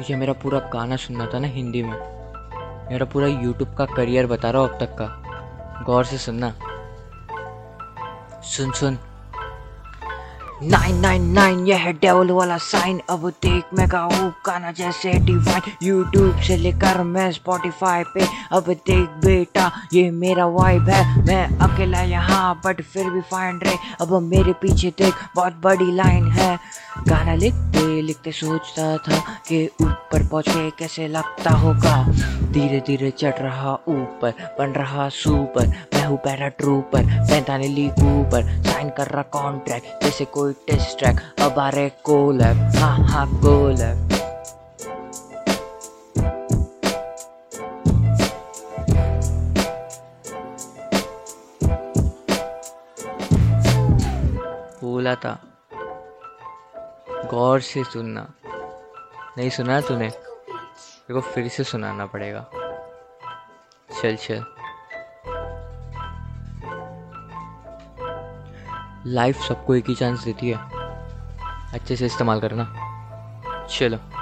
तुझे मेरा पूरा गाना सुनना था ना हिंदी में। मेरा पूरा यूट्यूब का करियर बता रहा हूँ अब तक का। गौर से सुनना। सुन सुन। नाइन नाइन नाइन, यह है डेवल वाला साइन अब देख मैं गाऊँ गाना जैसे डिवाइन यूट्यूब से लेकर मैं स्पॉटिफाई पे। अब देख बेटा, ये मेरा वाइब है। मैं अकेला यहाँ बट फिर भी फाइन रे अब मेरे पीछे देख, बहुत बड़ी लाइन है। गाना लिखते लिखते सोचता था कि ऊपर पहुँच कैसे लगता होगा। धीरे धीरे चढ़ रहा ऊपर, बन रहा सुपर। मैं हूँ पैरा ट्रूपर पैंताने लीग ऊपर। साइन कर रहा कॉन्ट्रैक्ट जैसे कोई टेस्ट ट्रैक अब आ रहे कोल हाँ हाँ कोल बोला था। गौर से सुनना। नहीं सुना तूने? मेरे को फिर से सुनाना पड़ेगा। चल चल। लाइफ सबको एक ही चांस देती है। अच्छे से इस्तेमाल करना। चलो।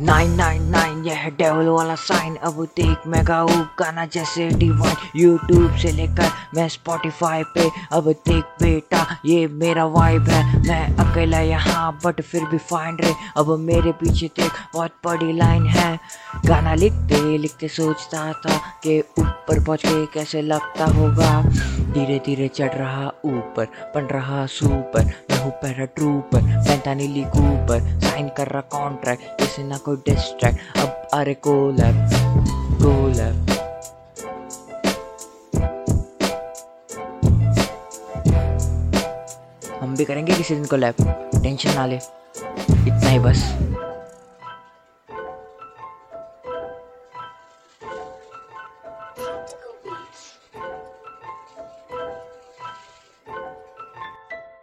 नाइन नाइन नाइन यह डेवल वाला साइन अब देख मैं गाऊँ गाना जैसे डिवाइन यूट्यूब से लेकर मैं स्पॉटिफाई पे अब देख बेटा, ये मेरा वाइब है। मैं अकेला यहाँ बट फिर भी फाइन रे। अब मेरे पीछे देख, बहुत बड़ी लाइन है। गाना लिखते लिखते सोचता था कि ऊपर पहुँच के कैसे लगता होगा। धीरे धीरे चढ़ रहा ऊपर, बन रहा सुपर। मैं हूँ पैरा ट्रूपर पैंता लीग ऊपर साइन कर रहा कॉन्ट्रैक्ट जैसे ना कोई डिस्ट्रैक्ट। अब अरे कोलैब कोलैब हम भी करेंगे किसी दिन को लैब टेंशन ना ले। इतना ही बस।